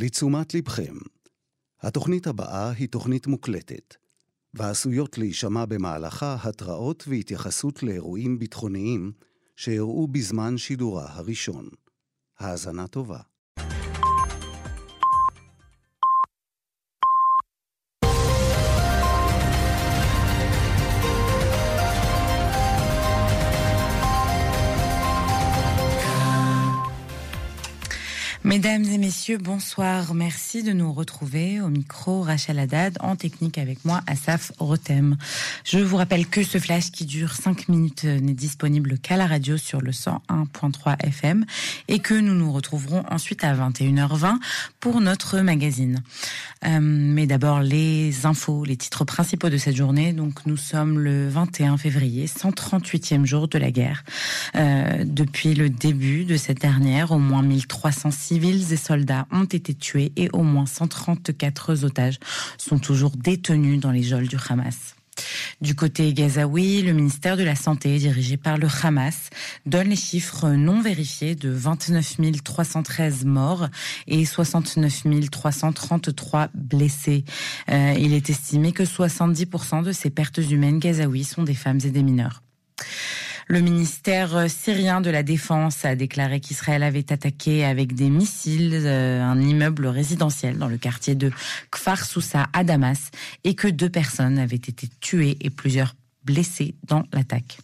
לתשומת לבכם, התוכנית הבאה היא תוכנית מוקלטת, ועשויות להישמע במהלכה התראות והתייחסות לאירועים ביטחוניים שאירעו בזמן שידורה הראשון. האזנה טובה. Mesdames et messieurs, bonsoir. Merci de nous retrouver au micro Rachel Haddad, en technique avec moi, Asaf Rotem. Je vous rappelle que ce flash qui dure 5 minutes n'est disponible qu'à la radio sur le 101.3 FM et que nous nous retrouverons ensuite à 21h20 pour notre magazine. Euh, mais d'abord, les infos, les titres principaux de cette journée. Donc, nous sommes le 21 février, 138e jour de la guerre. Euh, depuis le début de cette dernière, au moins 1306 civils et soldats ont été tués et au moins 134 otages sont toujours détenus dans les geôles du Hamas. Du côté gazaoui, le ministère de la Santé, dirigé par le Hamas, donne les chiffres non vérifiés de 29 313 morts et 69 333 blessés. Euh, il est estimé que 70% de ces pertes humaines gazaouis sont des femmes et des mineurs. Le ministère euh, syrien de la Défense a déclaré qu'Israël avait attaqué avec des missiles euh, un immeuble résidentiel dans le quartier de Kfar Sousa à Damas et que deux personnes avaient été tuées et plusieurs blessées dans l'attaque.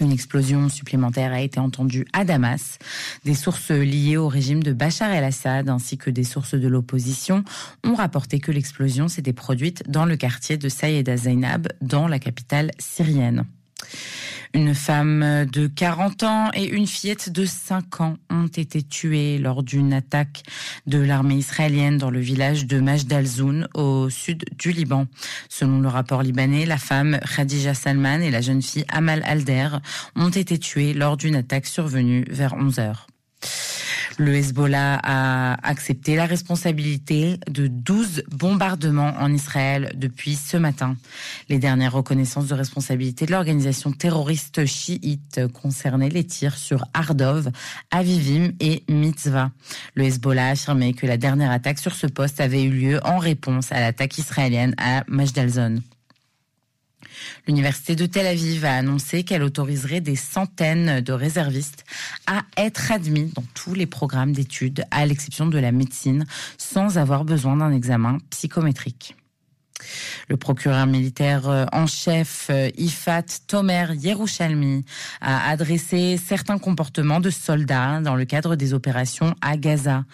Une explosion supplémentaire a été entendue à Damas. Des sources liées au régime de Bachar el-Assad ainsi que des sources de l'opposition ont rapporté que l'explosion s'était produite dans le quartier de Sayeda Zainab, dans la capitale syrienne. Une femme de 40 ans et une fillette de 5 ans ont été tuées lors d'une attaque de l'armée israélienne dans le village de Majd al-Zoun au sud du Liban. Selon le rapport libanais, la femme Khadija Salman et la jeune fille Amal Alder ont été tuées lors d'une attaque survenue vers 11 heures. Le Hezbollah a accepté la responsabilité de 12 bombardements en Israël depuis ce matin. Les dernières reconnaissances de responsabilité de l'organisation terroriste chiite concernaient les tirs sur Ardov, Avivim et Mitzvah. Le Hezbollah a affirmé que la dernière attaque sur ce poste avait eu lieu en réponse à l'attaque israélienne à Majdalzon. L'université de Tel Aviv a annoncé qu'elle autoriserait des centaines de réservistes à être admis dans tous les programmes d'études, à l'exception de la médecine, sans avoir besoin d'un examen psychométrique. Le procureur militaire euh, en chef euh, Ifat Tomer Yerushalmi a adressé certains comportements de soldats dans le cadre des opérations à Gaza.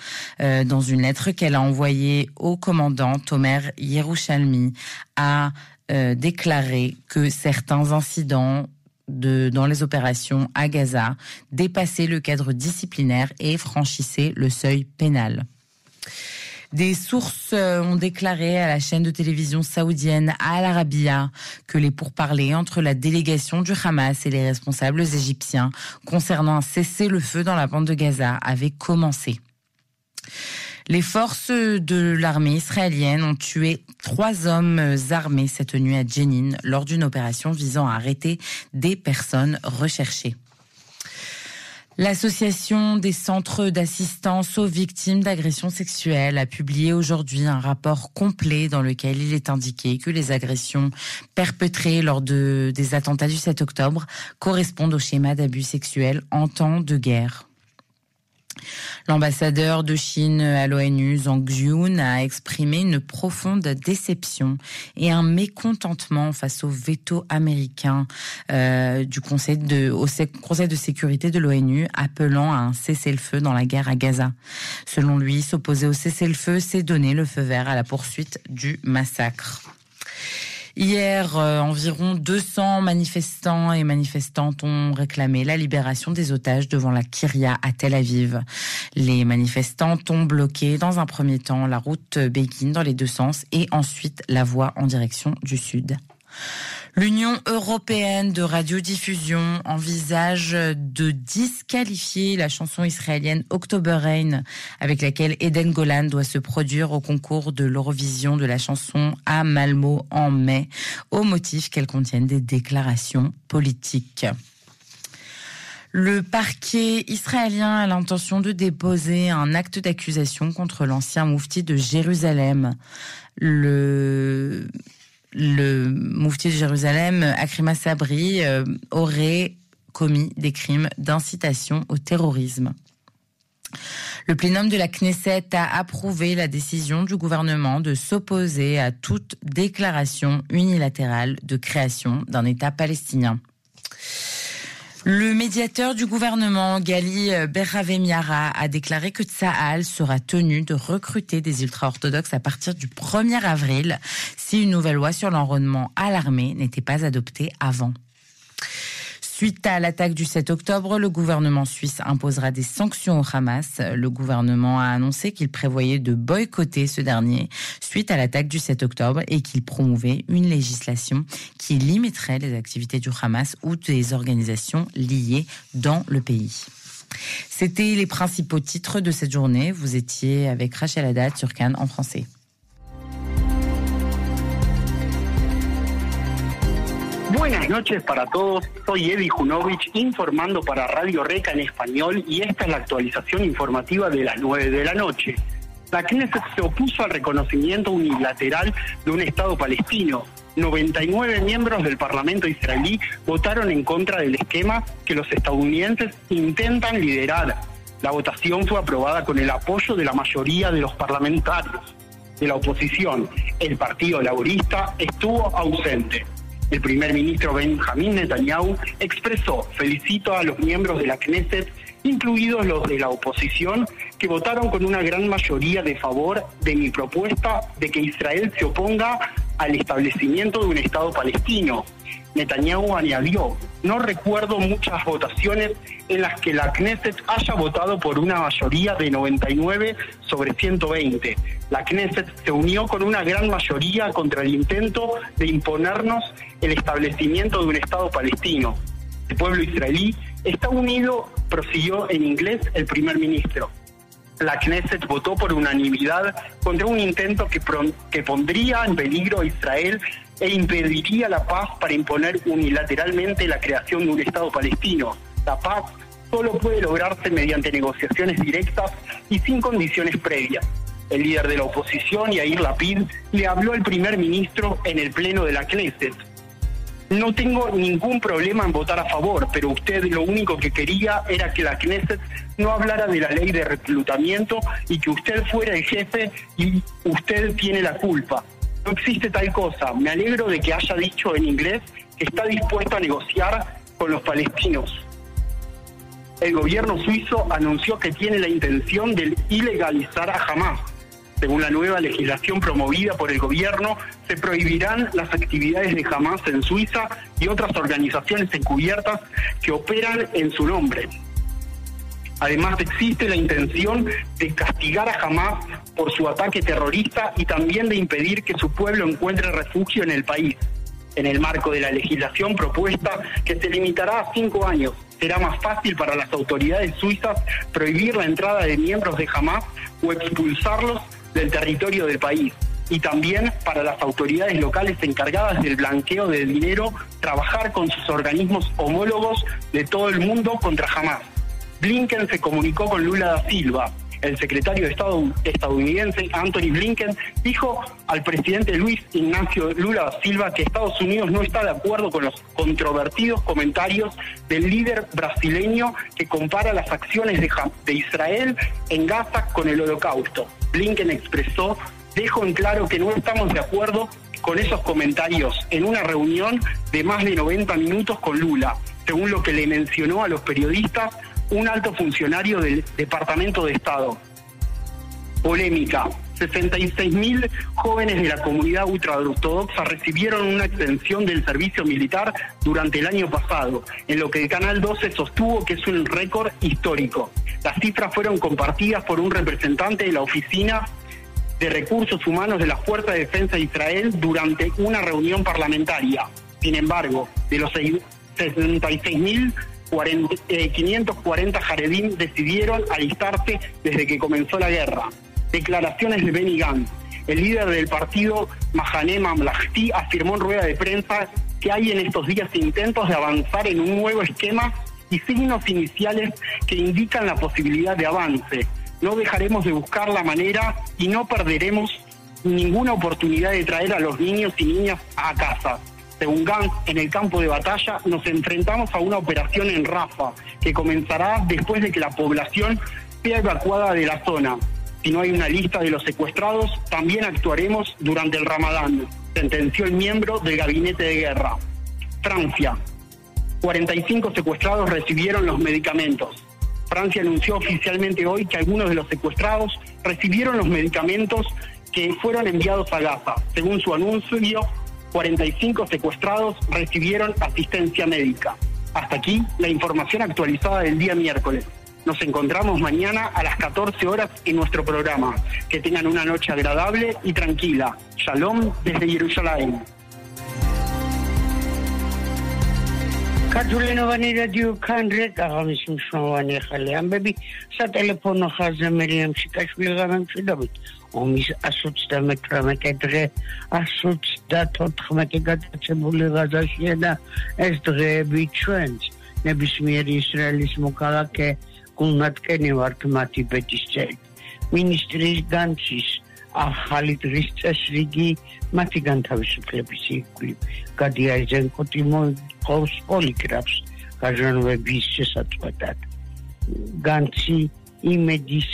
Euh, dans une lettre qu'elle a envoyée au commandant Tomer Yerushalmi a euh, déclaré que certains incidents de, dans les opérations à Gaza dépassaient le cadre disciplinaire et franchissaient le seuil pénal. Des sources euh, ont déclaré à la chaîne de télévision saoudienne Al Arabiya que les pourparlers entre la délégation du Hamas et les responsables égyptiens concernant un cessez-le-feu dans la bande de Gaza avaient commencé. Les forces de l'armée israélienne ont tué trois hommes armés cette nuit à Jenin lors d'une opération visant à arrêter des personnes recherchées. L'association des centres d'assistance aux victimes d'agressions sexuelles a publié aujourd'hui un rapport complet dans lequel il est indiqué que les agressions perpétrées lors de, des attentats du 7 octobre correspondent au schéma d'abus sexuels en temps de guerre. L'ambassadeur de Chine à l'ONU, Zhang Jun, a exprimé une profonde déception et un mécontentement face au veto américain euh, du Conseil de, au Conseil de sécurité de l'ONU, appelant à un cessez-le-feu dans la guerre à Gaza. Selon lui, s'opposer au cessez-le-feu, c'est donner le feu vert à la poursuite du massacre. Hier, euh, environ 200 manifestants et manifestantes ont réclamé la libération des otages devant la Kyria à Tel Aviv. Les manifestants ont bloqué dans un premier temps la route Begin dans les deux sens et ensuite la voie en direction du sud. L'Union européenne de radiodiffusion envisage de disqualifier la chanson israélienne October Rain, avec laquelle Eden Golan doit se produire au concours de l'Eurovision de la chanson à Malmo en mai, au motif qu'elle contienne des déclarations politiques. Le parquet israélien a l'intention de déposer un acte d'accusation contre l'ancien moufti de Jérusalem. Le, le moufti de Jérusalem, Akrima Sabri, euh, aurait commis des crimes d'incitation au terrorisme. Le plénum de la Knesset a approuvé la décision du gouvernement de s'opposer à toute déclaration unilatérale de création d'un État palestinien. Le médiateur du gouvernement, Gali Berravemiara, a déclaré que Tsahal sera tenu de recruter des ultra-orthodoxes à partir du 1er avril si une nouvelle loi sur l'enrôlement à l'armée n'était pas adoptée avant. Suite à l'attaque du 7 octobre, le gouvernement suisse imposera des sanctions au Hamas. Le gouvernement a annoncé qu'il prévoyait de boycotter ce dernier suite à l'attaque du 7 octobre et qu'il promouvait une législation qui limiterait les activités du Hamas ou des organisations liées dans le pays. C'était les principaux titres de cette journée. Vous étiez avec Rachel Haddad sur Cannes en français. Buenas noches para todos, soy Eddie Junovich informando para Radio Reca en español y esta es la actualización informativa de las 9 de la noche. La Knesset se opuso al reconocimiento unilateral de un Estado palestino. 99 miembros del Parlamento israelí votaron en contra del esquema que los estadounidenses intentan liderar. La votación fue aprobada con el apoyo de la mayoría de los parlamentarios. De la oposición, el Partido Laborista estuvo ausente. El primer ministro Benjamin Netanyahu expresó, felicito a los miembros de la Knesset, incluidos los de la oposición, que votaron con una gran mayoría de favor de mi propuesta de que Israel se oponga al establecimiento de un Estado palestino. Netanyahu añadió, no recuerdo muchas votaciones en las que la Knesset haya votado por una mayoría de 99 sobre 120. La Knesset se unió con una gran mayoría contra el intento de imponernos el establecimiento de un Estado palestino. El pueblo israelí está unido, prosiguió en inglés el primer ministro. La Knesset votó por unanimidad contra un intento que, que pondría en peligro a Israel e impediría la paz para imponer unilateralmente la creación de un Estado palestino. La paz solo puede lograrse mediante negociaciones directas y sin condiciones previas. El líder de la oposición, Yair Lapid, le habló al primer ministro en el pleno de la Knesset. No tengo ningún problema en votar a favor, pero usted lo único que quería era que la Knesset no hablara de la ley de reclutamiento y que usted fuera el jefe y usted tiene la culpa no existe tal cosa. Me alegro de que haya dicho en inglés que está dispuesto a negociar con los palestinos. El gobierno suizo anunció que tiene la intención de ilegalizar a Hamas. Según la nueva legislación promovida por el gobierno, se prohibirán las actividades de Hamas en Suiza y otras organizaciones encubiertas que operan en su nombre. Además existe la intención de castigar a Hamas por su ataque terrorista y también de impedir que su pueblo encuentre refugio en el país. En el marco de la legislación propuesta, que se limitará a cinco años, será más fácil para las autoridades suizas prohibir la entrada de miembros de Hamas o expulsarlos del territorio del país. Y también para las autoridades locales encargadas del blanqueo de dinero trabajar con sus organismos homólogos de todo el mundo contra Hamas. Blinken se comunicó con Lula da Silva. El secretario de Estado estadounidense, Anthony Blinken, dijo al presidente Luis Ignacio Lula da Silva que Estados Unidos no está de acuerdo con los controvertidos comentarios del líder brasileño que compara las acciones de, de Israel en Gaza con el holocausto. Blinken expresó, dejo en claro que no estamos de acuerdo con esos comentarios en una reunión de más de 90 minutos con Lula, según lo que le mencionó a los periodistas un alto funcionario del Departamento de Estado. Polémica. 66.000 jóvenes de la comunidad ultraortodoxa recibieron una extensión del servicio militar durante el año pasado, en lo que el Canal 12 sostuvo que es un récord histórico. Las cifras fueron compartidas por un representante de la Oficina de Recursos Humanos de la Fuerza de Defensa de Israel durante una reunión parlamentaria. Sin embargo, de los 66.000 540 Jaredín decidieron alistarse desde que comenzó la guerra. Declaraciones de Benny Gantz. El líder del partido Mahané Mamlahti afirmó en rueda de prensa que hay en estos días intentos de avanzar en un nuevo esquema y signos iniciales que indican la posibilidad de avance. No dejaremos de buscar la manera y no perderemos ninguna oportunidad de traer a los niños y niñas a casa. Según Gantz, en el campo de batalla nos enfrentamos a una operación en Rafa que comenzará después de que la población sea evacuada de la zona. Si no hay una lista de los secuestrados, también actuaremos durante el Ramadán, sentenció el miembro del gabinete de guerra. Francia. 45 secuestrados recibieron los medicamentos. Francia anunció oficialmente hoy que algunos de los secuestrados recibieron los medicamentos que fueron enviados a Gaza. Según su anuncio, 45 secuestrados recibieron asistencia médica. Hasta aquí la información actualizada del día miércoles. Nos encontramos mañana a las 14 horas en nuestro programa. Que tengan una noche agradable y tranquila. Shalom desde Jerusalén. ქართულენოვანი რადიო ქანდრე აღამის მნიშვნელოვანი ახალი ამბები სატელეფონო ხაზზე მერიამ შიკაშვილი გამემშვიდობით ომის 128 დღე 134 გადაცემული ღაზაშია და ეს დღეები ჩვენს ნებისმიერი ისრაელის მოქალაქე გულმატკენი ვართ მათი ბეჭის წელი. მინისტრის განცის ახალი დღის წესრიგი მათი განთავისუფლების იგივე გადიაიზენკო ტიმოს პოლიგრაფს გაჟანვების შესაძლებლად განცი იმედის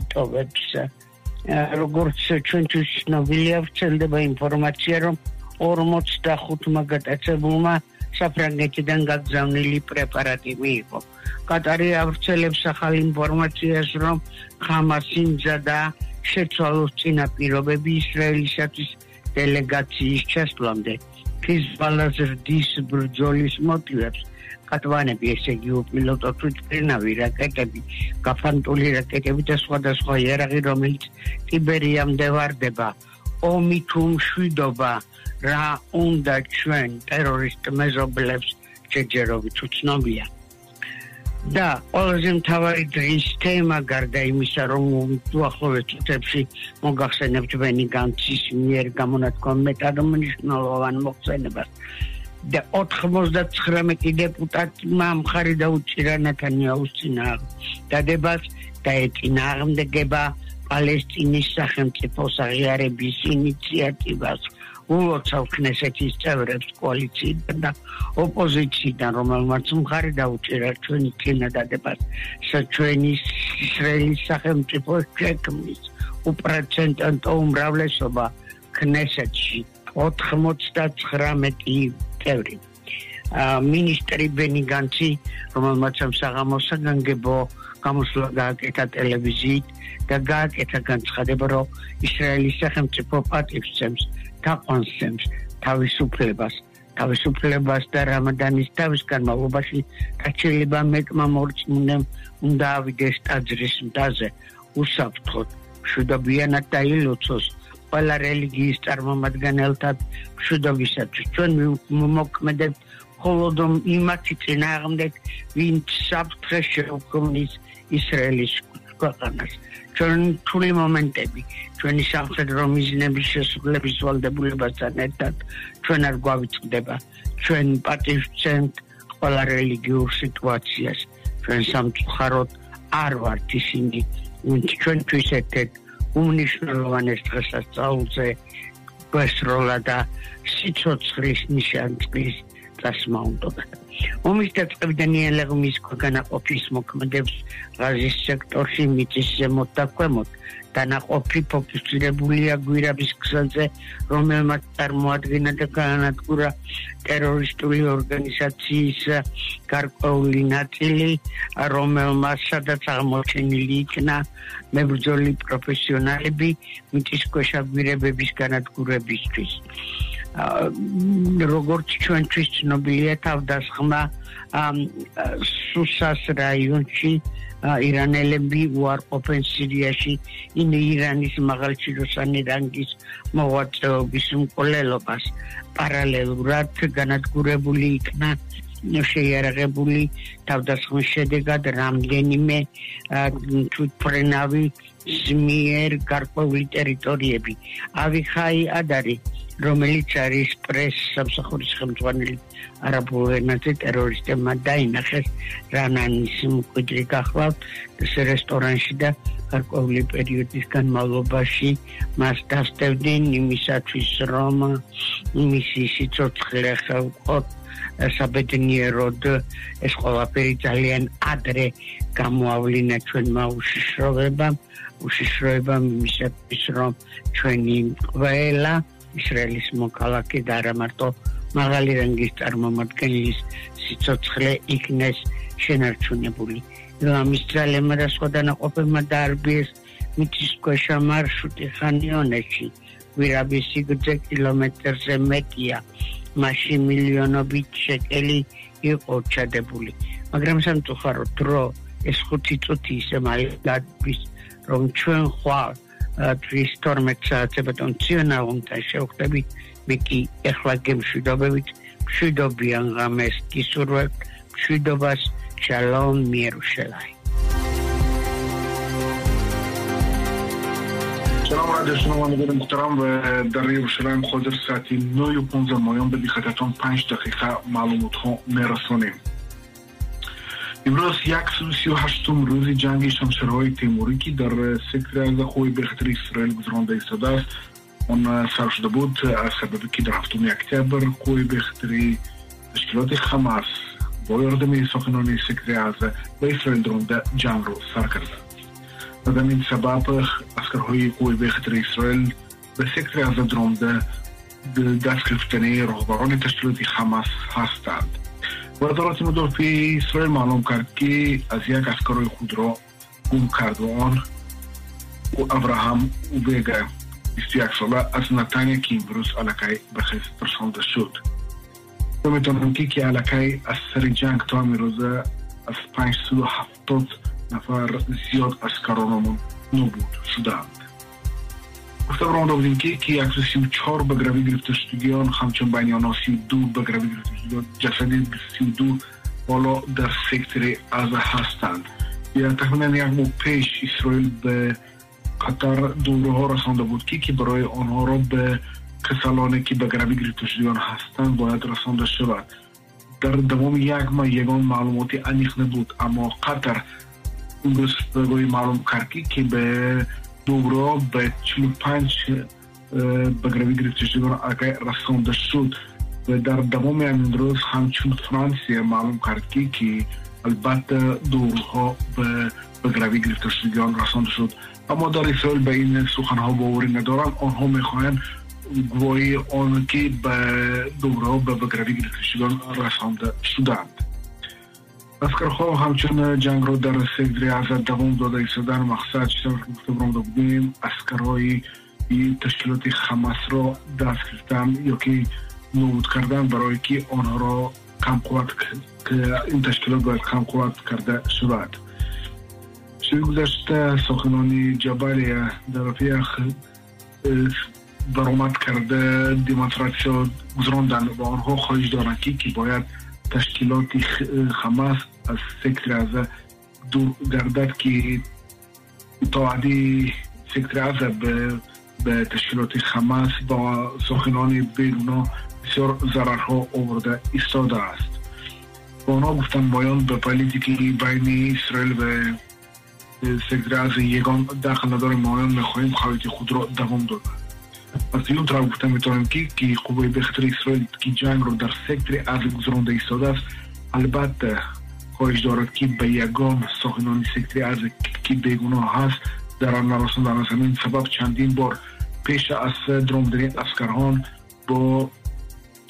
იტოვებს როგორც ჩვენთვის ცნობილია ვრცელდება ინფორმაცია რომ 45 გადაწებულმა საფრანგეთიდან გაგზავნილი პრეპარატი მიიღო. კატარი ავრცელებს ახალ ინფორმაციას, რომ ხამასი მზადა შეცვალოს წინაპირობები ისრაელისათვის დელეგაციის ჩასვლამდე. ჰიზბალას რდის ბრძოლის მოტივებს კატვანები ესე იგი უპილოტო თვითმფრინავი რაკეტები, გაფანტული რაკეტები და სხვადასხვა იარაღი, რომელიც ტიბერიამდე ვარდება. ომი თუ მშვიდობა რა უნდა ჩვენ ტერორისტ მეზობლებს შეჯერობით უცნობია. და ყველაზე მთავარი დღის თემა გარდა იმისა, რომ უახლოვე წუთებში მოგახსენებთ ვენი განცის მიერ გამონათქვამ მეტადმონიშნულოვან მოხსენებას და 99 დეპუტატმა მხარი დაუჭირა ნათანიაუს წინააღ დადებას და ეტინააღმდეგება პალესტინის სახელმწიფოს აღიარების ინიციატივას ულოცავ ქნესეთის წევრებს კოალიციიდან და ოპოზიციიდან, რომელმაც მხარი დაუჭირა ჩვენი კინოდადებას, საჩვენი ისრაელის სახელმწიფოს შექმნის. უპრეცედენტო უმრავლესობა ქნესეთში 99 წევრი. მინისტრი ბენი განცი, რომელმაც ამ საღამოს საგანგებო გამოსვლა გააკეთა ტელევიზიით და გააკეთა განცხადება, რომ ისრაელის სახელმწიფო პატივს ცემს თაყვანს თავისუფლებას თავისუფლებას და რამადანის თავის განმავლობაში გაჩელება მეტმა მორწმუნემ უნდა ავიდეს ტაძრის მტაზე უსაფრთხოდ მშვიდობიანად დაილოცოს ყველა რელიგიის წარმომადგენელთა მშვიდობისათვის. ჩვენ მომოქმედებთ მხოლოდ იმათი წინააღმდეგ ვინც საფრთხეს შეუქმნის ისრაელის ქვეყანას. ჩვენ თული მომენტები ჩვენი სამხედრო მიზნების შესრულების ვალდებულებასთან ერთად ჩვენ არ გვავიწყდება. ჩვენ პატივცემთ ყველა რელიგიურ სიტუაციას. ჩვენ სამწუხაროდ არ ვართ ისინი ვინც ჩვენთვის ერთ-ერთ უმნიშვნელოვანეს დღესასწაულზე გვესროლა და სიცოცხლის ნიშანწყლის დასმაუნდობა. ომის დაწყებიდან ელეგმის განაყოფის მოქმედებს ღაზის სექტორში მიწის ზემოთ და ქვემოთ დანაყოფი ფოკუსირებულია გვირაბის გზაზე, რომელმაც წარმოადგენდა და განადგურა ტერორისტული ორგანიზაციის გარკვეული ნაწილი, რომელმაც სადაც აღმოჩენილი იქნა მებრძოლი პროფესიონალები მიწისქვეშა გვირაბების განადგურებისთვის. როგორც ჩვენთვის ცნობილია თავდასხმა სუსას რაიონში ირანელები უარყოფენ სირიაში ინ ირანის მაღალჩინოსანი რანგის მოღვაწეობის უმკვლელობას პარალელურად განადგურებული იქნა შეიარაღებული თავდასხმის შედეგად რამდენიმე თვითფრენავი ზმიერ გარკვეული ტერიტორიები. ავიხაი ადარი, რომელიც არის პრეს სამსახურის ხელმძღვანელი არაბულ ენაზე ტერორისტებმა დაინახეს რანანის მკვიდრი გახლავთ ეს რესტორანში და გარკვეული პერიოდის განმავლობაში მას დასტევდნენ იმისათვის რომ მისი სიცოცხლე ხელყოთ საბედნიეროდ. ეს ყველაფერი ძალიან ადრე გამოავლინა ჩვენმა უშიშროებამ უშიშროებამ იმისათვის რომ ჩვენი ყველა ისრაელის მოქალაქე და არა მარტო მაღალი რანგის წარმომადგენლის სიცოცხლე იქნეს შენარჩუნებული. ამის ძალებმა და სხვა დანაყოფებმა დაარბიეს მიწისქვეშა მარშრუტი ხანიონებში, ვირაბის სიგრძე კილომეტრზე მეტია. მაშინ მილიონობით შეკელი იყო ჩადებული. მაგრამ სამწუხაროდ დრო ეს ხუთი წუთი ისე მალე გადადის, რომ ჩვენ ხვალ ტრის 12 საათზე ბატონ ციონაუნთან შევხვდებით میکی اخلاقیم شدا بیت شدا بیان کی سرور شدا بس چلام میروشلای سلام رادیو شما مدیر محترم و در یروشلایم حاضر ساعتی 9 و 15 مایان به دیخطتان 5 دقیقه معلومات ها میرسانیم امروز یک سو سی و هشتم روز تیموری که در سکر از خوی اسرائیل گذرانده ایستاده آن سر شده بود از سببی که در هفتم اکتبر خوی به خطر تشکیلات خماس با یاردم سخنان سکتر از به اسرائیل درونده جنگ رو سر کرده و در این سبب اسکرهای خوی به خطر اسرائیل به سکتر از درونده دست گرفتن رهبران تشکیلات خماس هستند وزارت مدافع اسرائیل معلوم کرد که از یک اسکرای خود را گم استیاقسالله از نتنگ کیمبروس علکه بخیز پرسانده شد می‌تونم که که علکه از سر جنگ تا میروزه از 570 نفر زیاد از کرانامون نبود شدند گفتم را بودیم که سیو چهار به گروی گرفتشتگیان همچون بین آنها 32 به گروی گرفتشتگیان جسد دو حالا در سکتر از هستند یا تخمینا یک ماه پیش اسرائیل به قطر دوره ها رسانده بود که که برای آنها را به کسالانی که بگروی گرفته شدگیان هستند باید رسانده شود. در دوام یک ماه یگان معلوماتی انیخ نبود اما قطر امروز بگوی معلوم کرد که به دوباره به 45 بگروی گرفته شدگان اگه رسانده شد. و در دوام همین روز همچون فرانسیه معلوم کرد که البته دورها به بگروی گرفته شدگان رسانده شد. اما در اسرائیل به این سخنها باوری ندارم. آنها می‌خواهند گواهی آن که به دوره به بگروی گرفته شدگان رسانده شدند. لشکرها همچون جنگ را در سکتر عزت دوام داده ایستادن مقصد چیزا که گفته برامده بودیم اسکرهای تشکیلات خماس را دست گرفتن یا که نابود کردن برای که آنها را کم قوت که این تشکیلات باید کم قوت کرده شود. شوی گذشته سخنانی جبالی در رفیق برآمد کرده دیمونستراسیون گذراندن و آنها خواهش دارند که باید تشکیلات خماس از سکتر از دور گردد که متعدی سکتر از به, تشکیلات خماس با سخنان بیگنا بسیار ضررها آورده ایستاده است. آنها گفتن بایان به پالیتیکی بین اسرائیل و سکتر از یگان داخل ندار مایان می‌خواهیم خواهید خود را دوام دادن از این طرف گفتن می‌تونیم که که قوه بخطر اسرائیل که جنگ رو در سکتر از گذرانده ایستاده است البته خواهش دارد که به یگان ساخنان سکتر از که بیگناه هست در آن نرساندن از همین سبب چندین بار پیش از درومدنی اسکرهان با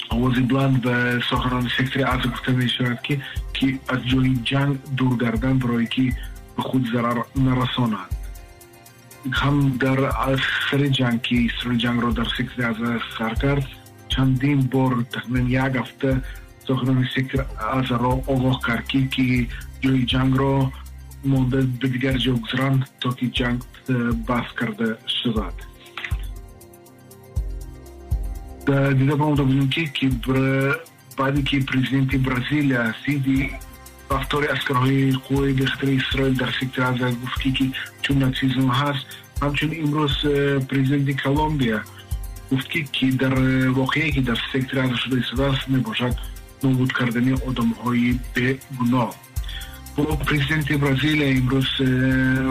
آواز بلند و ساخنان سکتر از گفته می شود که که از جای جنگ دور گردن برای که خود ضرر نرساند. هم در سر جنگ که سر جنگ را در سکتر از سر کرد چندین بار تقریبا یک هفته سخنان سکتر از را آگاه کرد که جای جنگ را مونده به دیگر جا گذران تا که جنگ بحث کرده شود. دیده با بودیم که که بعدی که پرزیدنت برزیل سیدی рафтори аскарҳои қувваи дехтари исроил дар сектори азар гуфтӣ ки чун натсизм ҳаст. Ҳамчун имрӯз э, президенти колумбия гуфт ки дар э, воқеае ки дар сектори азар шуда истодааст мебошад нобуд кардани одамҳои бегуноҳ бо президенти бразилия имрӯз э,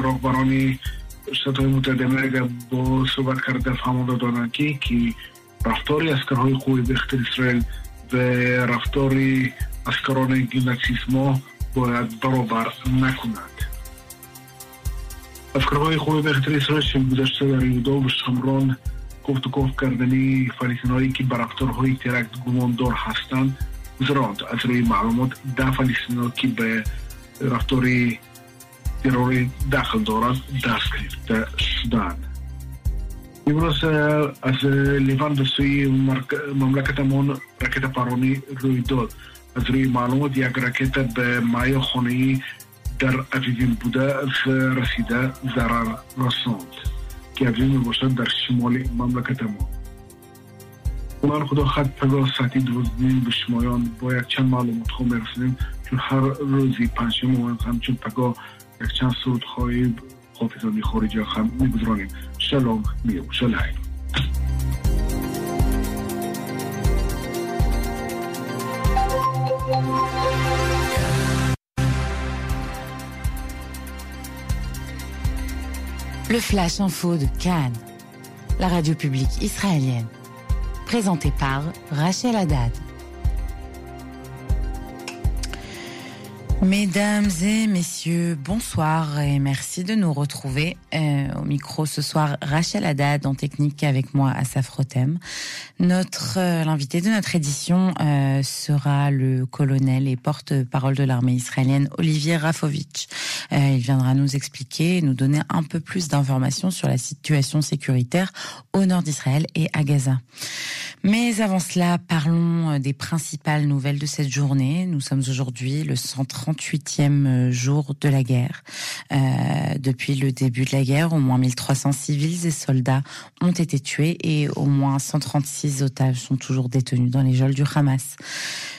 роҳбарони штатҳои муттаҳидаи амрика бо суҳбат карда фаҳмон доданд ки ки рафтори аскарҳои қувваи бехтари исроил ва рафтори ашкароне ин натсизмо бояд баробар накунад. Афкорҳои хуби бехтари срочим гузашта дар юдо шамрон кофтукоф кардани фалистинҳое ки ба рафторҳои теракт гумондор ҳастанд гузаронд аз рӯи маълумот да фалистино ки ба рафтори террори дахл дорад даст гирифта шуданд имрӯз аз ливан ба сӯи мамлакатамон ракетапаронӣ рӯй дод. از روی معلومات یک رکت به مای خانه در افیدین بوده رسیده ضرر رساند. که افیدین باشد در شمال مملکتمون من خدا خط پگاه ساعتی دوزدین به شمایان باید چند معلومات خود میرسونیم چون هر روزی پنجشنبه همچون پگاه یک چند سرود خواهی حافظانی خارجی هم میگذرانیم. شلوم میو شلعیم Le Flash Info de Cannes, la radio publique israélienne, présenté par Rachel Haddad. Mesdames et messieurs, bonsoir et merci de nous retrouver euh, au micro ce soir. Rachel Haddad en technique avec moi à Safrotem. Notre euh, l'invité de notre édition euh, sera le colonel et porte-parole de l'armée israélienne Olivier Rafovitch. il viendra nous expliquer, nous donner un peu plus d'informations sur la situation sécuritaire au nord d'Israël et à Gaza. Mais avant cela, parlons des principales nouvelles de cette journée. Nous sommes aujourd'hui le 138e jour de la guerre. Euh, depuis le début de la guerre, au moins 1300 civils et soldats ont été tués et au moins 136 otages sont toujours détenus dans les geôles du Hamas.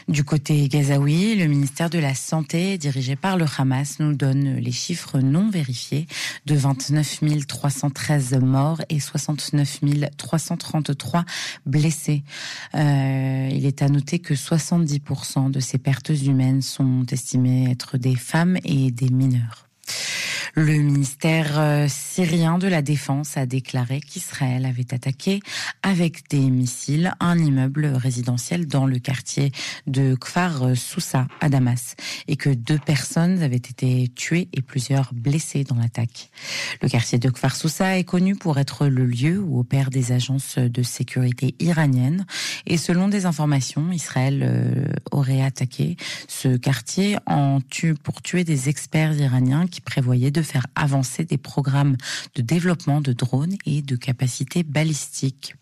Du côté gazaoui, le ministère de la Santé, dirigé par le Hamas, nous donne les chiffres non vérifiés de 29 313 morts et 69 333 blessés. Euh, il est à noter que 70% de ces pertes humaines sont estimées être des femmes et des mineurs. Le ministère euh, syrien de la Défense a déclaré qu'Israël avait attaqué avec des missiles un immeuble résidentiel dans le quartier de Kfar Sousa à Damas et que deux personnes avaient été tuées et plusieurs blessées dans l'attaque. Le quartier de Kfar Sousa est connu pour être le lieu où opèrent des agences de sécurité iraniennes et selon des informations, Israël euh, aurait attaqué ce quartier pour tuer des experts iraniens qui prévoyaient de faire avancer des programmes de développement de drones et de capacités balistiques.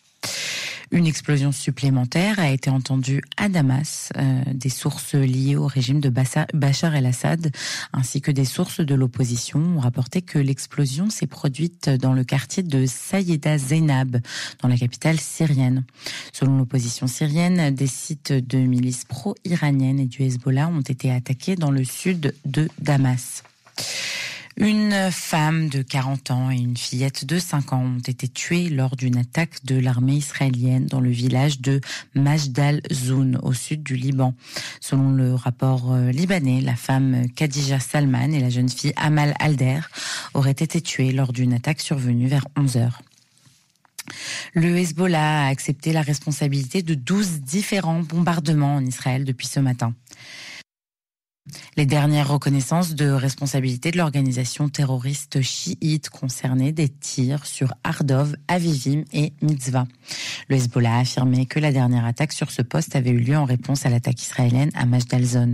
Une explosion supplémentaire a été entendue à Damas. Euh, des sources liées au régime de Bachar el-Assad ainsi que des sources de l'opposition ont rapporté que l'explosion s'est produite dans le quartier de Sayeda Zainab, dans la capitale syrienne. Selon l'opposition syrienne, des sites de milices pro-iraniennes et du Hezbollah ont été attaqués dans le sud de Damas. Une femme de 40 ans et une fillette de 5 ans ont été tuées lors d'une attaque de l'armée israélienne dans le village de Majdal Zoun, au sud du Liban. Selon le rapport euh, libanais, la femme Khadija Salman et la jeune fille Amal Alder auraient été tuées lors d'une attaque survenue vers 11 heures. Le Hezbollah a accepté la responsabilité de 12 différents bombardements en Israël depuis ce matin. Les dernières reconnaissances de responsabilité de l'organisation terroriste chiite concernait des tirs sur Ardov, Avivim et Mitzvah. Le Hezbollah a affirmé que la dernière attaque sur ce poste avait eu lieu en réponse à l'attaque israélienne à Majdalzon.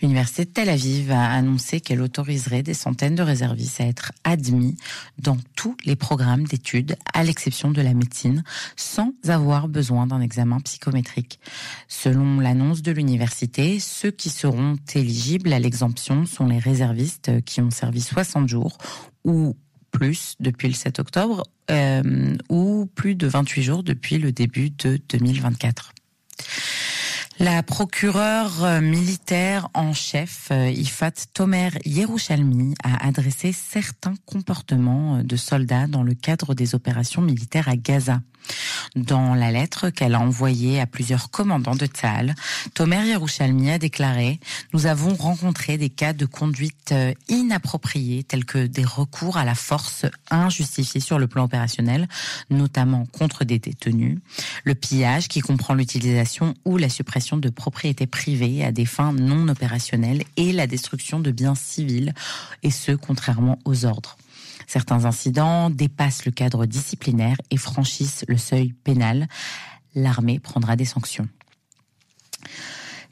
L'université de Tel Aviv a annoncé qu'elle autoriserait des centaines de réservistes à être admis dans tous les programmes d'études, à l'exception de la médecine, sans avoir besoin d'un examen psychométrique. Selon l'annonce de l'université, ceux qui seront éligibles à l'exemption sont les réservistes qui ont servi 60 jours ou plus depuis le 7 octobre euh, ou plus de 28 jours depuis le début de 2024. La procureure euh, militaire en chef, euh, Ifat Tomer Yerushalmi, a adressé certains comportements euh, de soldats dans le cadre des opérations militaires à Gaza. Dans la lettre qu'elle a envoyée à plusieurs commandants de Tzal, Tomer Yerushalmi a déclaré Nous avons rencontré des cas de conduite inappropriée, tels que des recours à la force injustifiés sur le plan opérationnel, notamment contre des détenus, le pillage qui comprend l'utilisation ou la suppression de propriété privée à des fins non opérationnelles et la destruction de biens civils, et ce, contrairement aux ordres. Certains incidents dépassent le cadre disciplinaire et franchissent le seuil pénal. L'armée prendra des sanctions.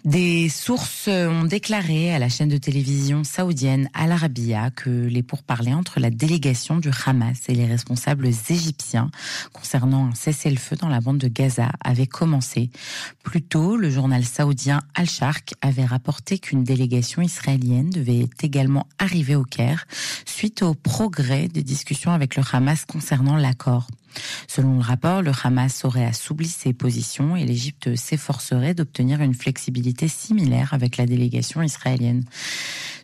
Des sources ont déclaré à la chaîne de télévision saoudienne Al Arabiya que les pourparlers entre la délégation du Hamas et les responsables égyptiens concernant un cessez-le-feu dans la bande de Gaza avaient commencé. Plus tôt, le journal saoudien Al-Sharq avait rapporté qu'une délégation israélienne devait également arriver au Caire suite au progrès des discussions avec le Hamas concernant l'accord. Selon le rapport, le Hamas aurait assoupli ses positions et l'Égypte s'efforcerait d'obtenir une flexibilité similaire avec la délégation israélienne.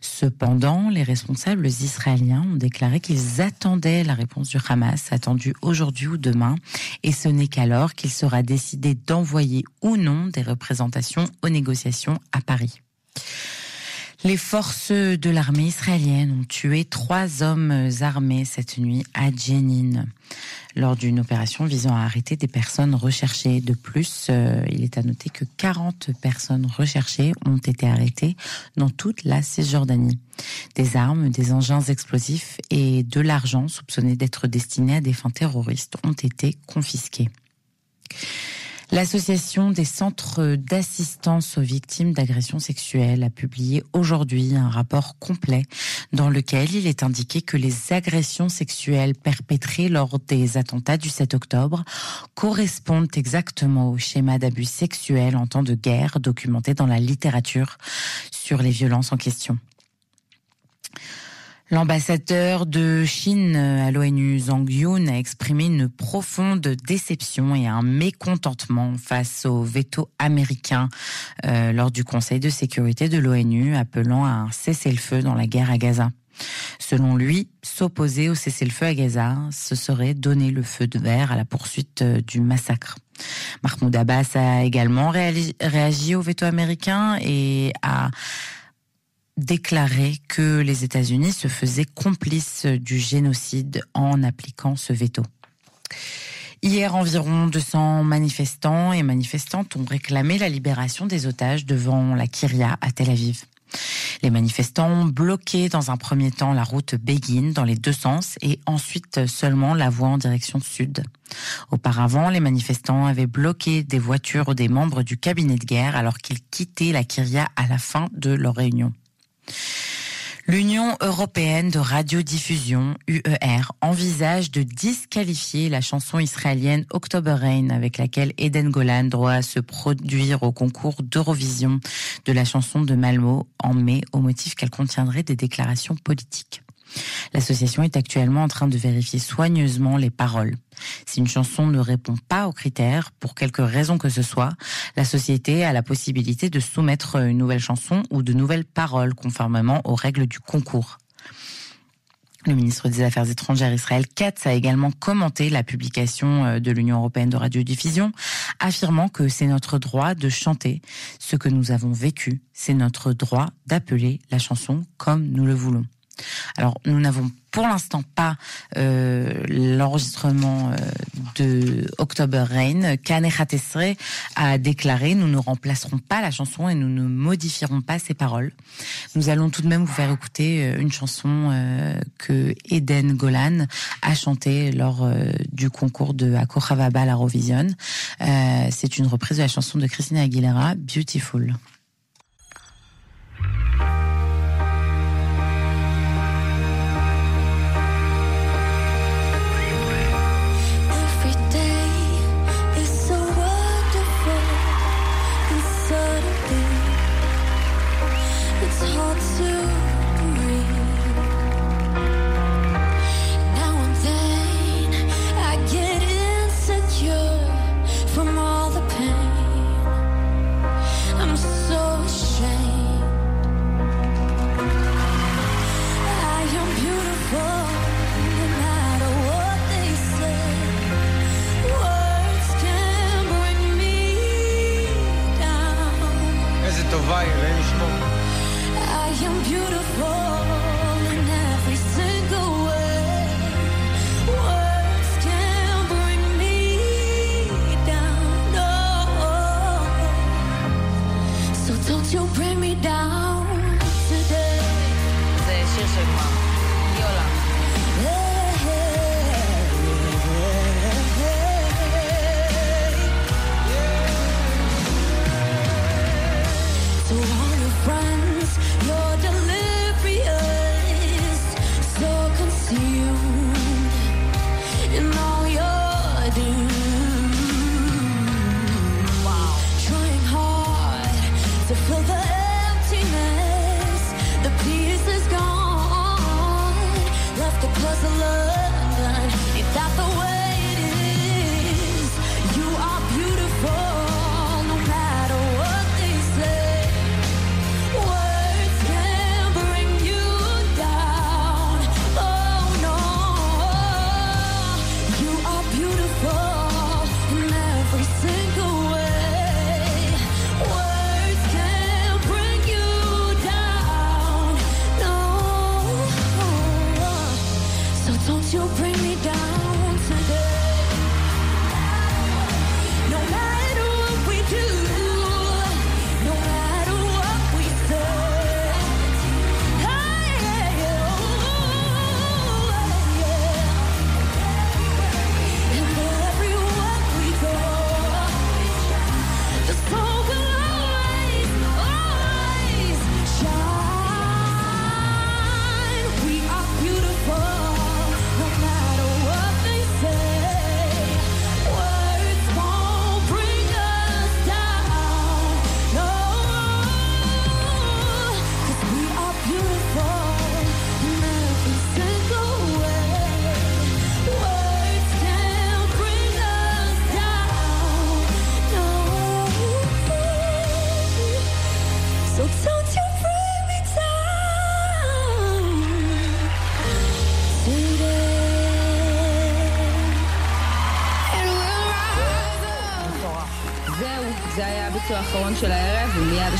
Cependant, les responsables israéliens ont déclaré qu'ils attendaient la réponse du Hamas, attendue aujourd'hui ou demain, et ce n'est qu'alors qu'il sera décidé d'envoyer ou non des représentations aux négociations à Paris. Les forces de l'armée israélienne ont tué trois hommes armés cette nuit à Jenin lors d'une opération visant à arrêter des personnes recherchées. De plus, euh, il est à noter que 40 personnes recherchées ont été arrêtées dans toute la Cisjordanie. Des armes, des engins explosifs et de l'argent soupçonnés d'être destinés à des fins terroristes ont été confisqués. L'association des centres d'assistance aux victimes d'agressions sexuelles a publié aujourd'hui un rapport complet dans lequel il est indiqué que les agressions sexuelles perpétrées lors des attentats du 7 octobre correspondent exactement au schéma d'abus sexuels en temps de guerre documenté dans la littérature sur les violences en question. L'ambassadeur de Chine à l'ONU, Zhang Yun, a exprimé une profonde déception et un mécontentement face au veto américain euh, lors du Conseil de sécurité de l'ONU, appelant à un cessez-le-feu dans la guerre à Gaza. Selon lui, s'opposer au cessez-le-feu à Gaza, ce serait donner le feu de verre à la poursuite euh, du massacre. Mahmoud Abbas a également réagi au veto américain et a déclaré que les États-Unis se faisaient complices du génocide en appliquant ce veto. Hier, environ 200 manifestants et manifestantes ont réclamé la libération des otages devant la Kyria à Tel Aviv. Les manifestants ont bloqué dans un premier temps la route Begin dans les deux sens et ensuite seulement la voie en direction sud. Auparavant, les manifestants avaient bloqué des voitures des membres du cabinet de guerre alors qu'ils quittaient la Kyria à la fin de leur réunion. L'Union européenne de radiodiffusion, UER, envisage de disqualifier la chanson israélienne October Rain avec laquelle Eden Golan doit se produire au concours d'Eurovision de la chanson de Malmo en mai au motif qu'elle contiendrait des déclarations politiques. L'association est actuellement en train de vérifier soigneusement les paroles. Si une chanson ne répond pas aux critères, pour quelque raison que ce soit, la société a la possibilité de soumettre une nouvelle chanson ou de nouvelles paroles conformément aux règles du concours. Le ministre des Affaires étrangères Israël Katz a également commenté la publication euh, de l'Union européenne de radiodiffusion, affirmant que c'est notre droit de chanter ce que nous avons vécu, c'est notre droit d'appeler la chanson comme nous le voulons. Alors, nous n'avons pour l'instant pas euh, l'enregistrement euh, de October Rain. Kane a déclaré nous ne remplacerons pas la chanson et nous ne modifierons pas ses paroles. Nous allons tout de même vous faire écouter euh, une chanson que Eden Golan a chantée lors du concours de Akoravaba à l'Eurovision. C'est une reprise de la chanson de Christina Aguilera, Beautiful.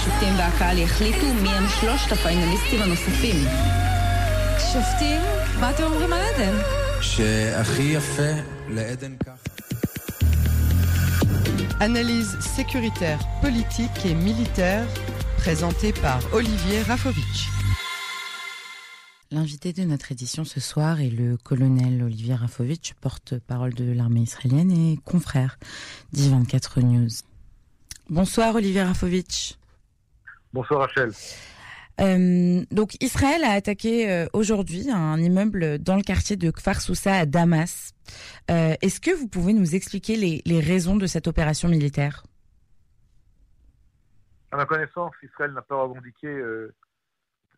השופטים והקהל יחליטו מי הם שלושת הפיינליסטים הנוספים. שופטים, מה אתם אומרים על עדן? שהכי יפה לעדן ככה. Analyse sécuritaire, politique et militaire, présentée par Olivier Rafovitch. L'invité de notre édition ce soir est le colonel Olivier Rafovitch, porte-parole de l'armée israélienne et confrère d'I24 News. Bonsoir Olivier Rafovitch. Bonsoir Rachel. Euh, donc Israël a attaqué euh, aujourd'hui un immeuble dans le quartier de Kfar Soussa à Damas. Euh, Est-ce que vous pouvez nous expliquer les, les raisons de cette opération militaire? À ma connaissance, Israël n'a pas revendiqué euh,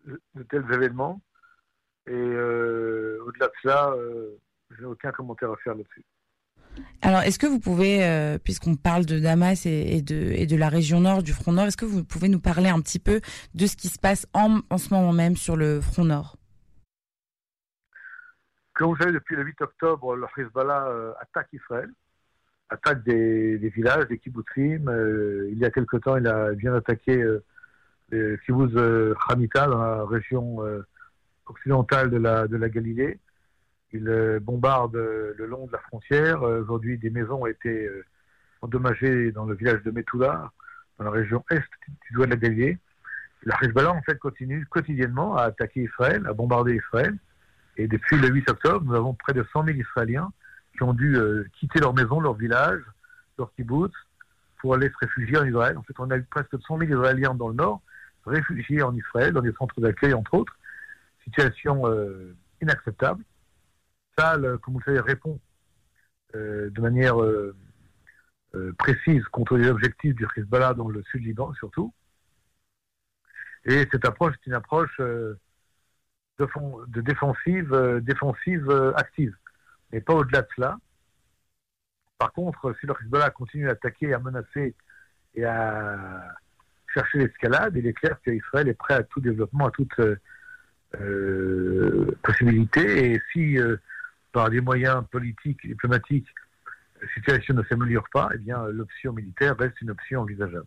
de tels événements. Et au-delà de cela, je n'ai aucun commentaire à faire là-dessus. Alors, est-ce que vous pouvez, euh, puisqu'on parle de Damas et, de, la région nord, du front nord, est-ce que vous pouvez nous parler un petit peu de ce qui se passe en, ce moment même sur le front nord? Comme vous savez, depuis le 8 octobre, le Hezbollah euh, attaque Israël, attaque des, villages, des kibbutzim. Euh, il y a quelque temps, il a vient d'attaquer euh, le kibbutz Hamita dans la région occidentale de la Galilée. Il euh, bombarde euh, le long de la frontière. Euh, Aujourd'hui, des maisons ont été euh, endommagées dans le village de Metula, dans la région est du doigt de la Galilée. La Hezbollah, en fait, continue quotidiennement à attaquer Israël, à bombarder Israël. Et depuis le 8 octobre, nous avons près de 100 000 Israéliens qui ont dû euh, quitter leur maison, leur village, leur kibbutz, pour aller se réfugier en Israël. En fait, on a eu presque 100 000 Israéliens dans le nord, réfugiés en Israël, dans des centres d'accueil, entre autres. Situation euh, inacceptable. Le- comme vous le savez, répond euh, de manière euh, euh, précise contre les objectifs du Hezbollah dans le sud Liban, surtout. Et cette approche est une approche euh, de, défensive, euh, défensive euh, active, mais pas au-delà de cela. Par contre, si le Hezbollah continue à attaquer, à menacer et à chercher l'escalade, il est clair qu'Israël est prêt à tout développement, à toute euh, euh, possibilité. Et si, euh, par des moyens politiques, diplomatiques, la situation ne s'améliore pas, eh bien, l'option militaire reste une option envisageable.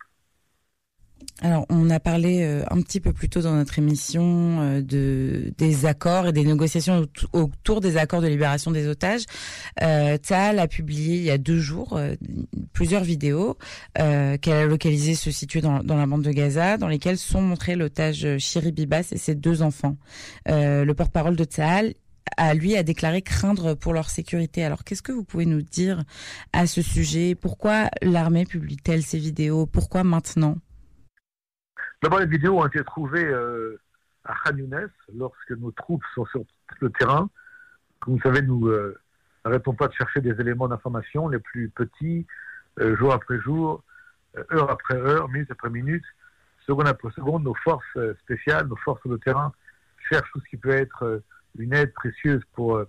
Alors, on a parlé euh, un petit peu plus tôt dans notre émission euh, de des accords et des négociations aut- autour des accords de libération des otages. Euh, a publié il y a deux jours euh, plusieurs vidéos qu'elle a localisées se situer dans, la bande de Gaza, dans lesquelles sont montrés l'otage Shiri Bibas et ses deux enfants. Le porte-parole de Tzahal a lui a déclaré craindre pour leur sécurité. Alors qu'est-ce que vous pouvez nous dire à ce sujet? Pourquoi l'armée publie-t-elle ces vidéos? Pourquoi maintenant? D'abord, les vidéos ont été trouvées euh, à Khan Younes lorsque nos troupes sont sur le terrain. Comme vous savez, nous euh, n'arrêtons pas de chercher des éléments d'information les plus petits, euh, jour après jour, euh, heure après heure, minute après minute, seconde après seconde. Nos forces spéciales, nos forces sur le terrain cherchent tout ce qui peut être une aide précieuse pour euh,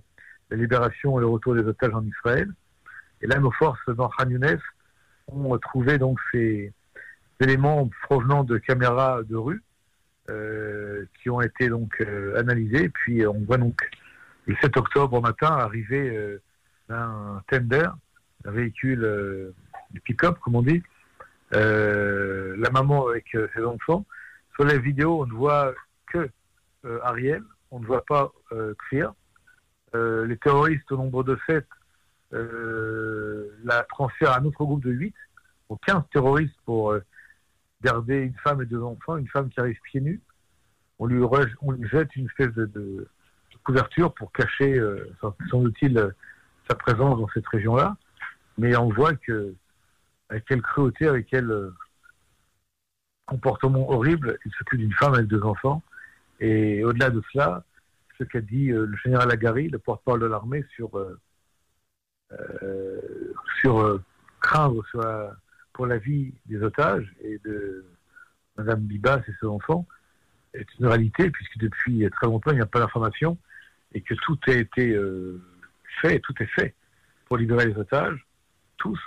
la libération et le retour des otages en Israël. Et là, nos forces dans Khan Younes ont trouvé donc ces éléments provenant de caméras de rue euh, qui ont été donc euh, analysés. Puis on voit donc le 7 octobre au matin arriver un tender, un véhicule de pick-up comme on dit, la maman avec ses enfants. Sur les vidéos, on ne voit que Ariel, on ne voit pas euh, Kfir. Euh, les terroristes au nombre de 7 euh, la transfèrent à un autre groupe de 8, donc 15 terroristes pour euh, garder une femme et deux enfants, une femme qui arrive pieds nus. On lui, jette une espèce de, couverture pour cacher, semble-t-il, euh, sa présence dans cette région-là. Mais on voit que, avec quelle cruauté, avec quel comportement horrible, il s'occupe d'une femme avec deux enfants. Et au-delà de cela, ce qu'a dit euh, le général Agari, le porte-parole de l'armée, sur, euh, euh, sur craindre pour la vie des otages et de Madame Bibas et ses enfants, est une réalité, puisque depuis très longtemps, il n'y a pas d'information et que tout a été fait, tout est fait pour libérer les otages, tous,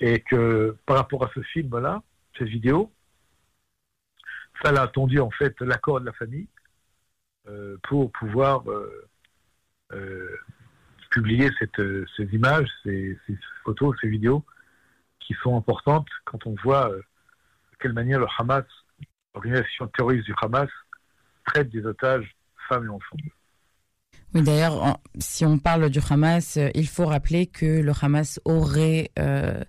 et que par rapport à ce film-là, cette vidéo, ça a attendu en fait l'accord de la famille euh, pour pouvoir euh, euh, publier cette, ces images, ces, ces photos, ces vidéos qui sont importantes quand on voit euh, quelle manière le Hamas, l'organisation terroriste du Hamas, traite des otages femmes et enfants. Oui, d'ailleurs, si on parle du Hamas, euh, il faut rappeler que le Hamas aurait euh,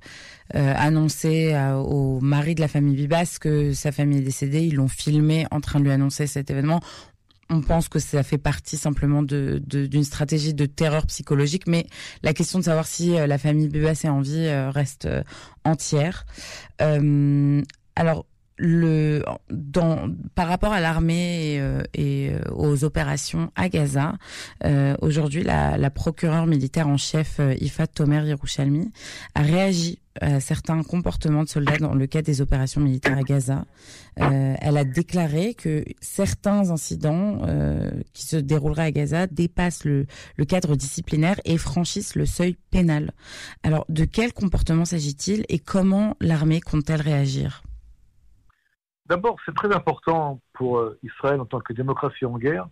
euh, annoncé au mari de la famille Bibas que sa famille est décédée. Ils l'ont filmé en train de lui annoncer cet événement. On pense que ça fait partie simplement d'une de, stratégie de terreur psychologique, mais la question de savoir si la famille Bibas est en vie reste entière. alors, le, dans, par rapport à l'armée et, euh, euh, aux opérations à Gaza, euh, aujourd'hui, la, la procureure militaire en chef, Ifat Tomer Yerushalmi, a réagi à certains comportements de soldats dans le cadre des opérations militaires à Gaza. elle a déclaré que certains incidents qui se dérouleraient à Gaza dépassent le, le cadre disciplinaire et franchissent le seuil pénal. Alors, de quel comportement s'agit-il et comment l'armée compte-t-elle réagir? D'abord, c'est très important pour euh, Israël en tant que démocratie en guerre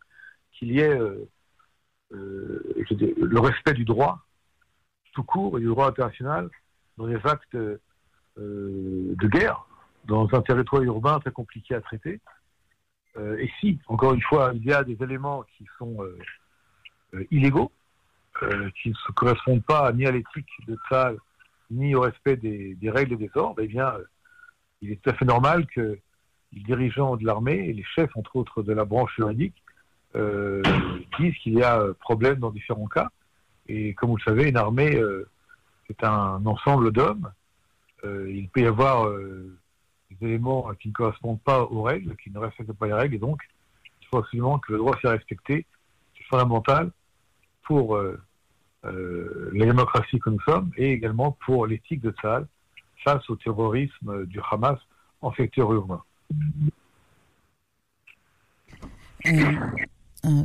qu'il y ait euh, euh, le respect du droit tout court et du droit international dans les actes de guerre dans un territoire urbain très compliqué à traiter. et si, encore une fois, il y a des éléments qui sont illégaux, qui ne se correspondent pas ni à l'éthique de ça, ni au respect des, règles et des ordres, eh bien, il est tout à fait normal que les dirigeants de l'armée et les chefs, entre autres, de la branche juridique, euh, disent qu'il y a euh, problème dans différents cas. Et comme vous le savez, une armée, euh, c'est un ensemble d'hommes. il peut y avoir des éléments qui ne correspondent pas aux règles, qui ne respectent pas les règles, et donc il faut absolument que le droit soit respecté. C'est fondamental pour la démocratie que nous sommes et également pour l'éthique de Tzal face au terrorisme du Hamas en secteur urbain. Euh, euh,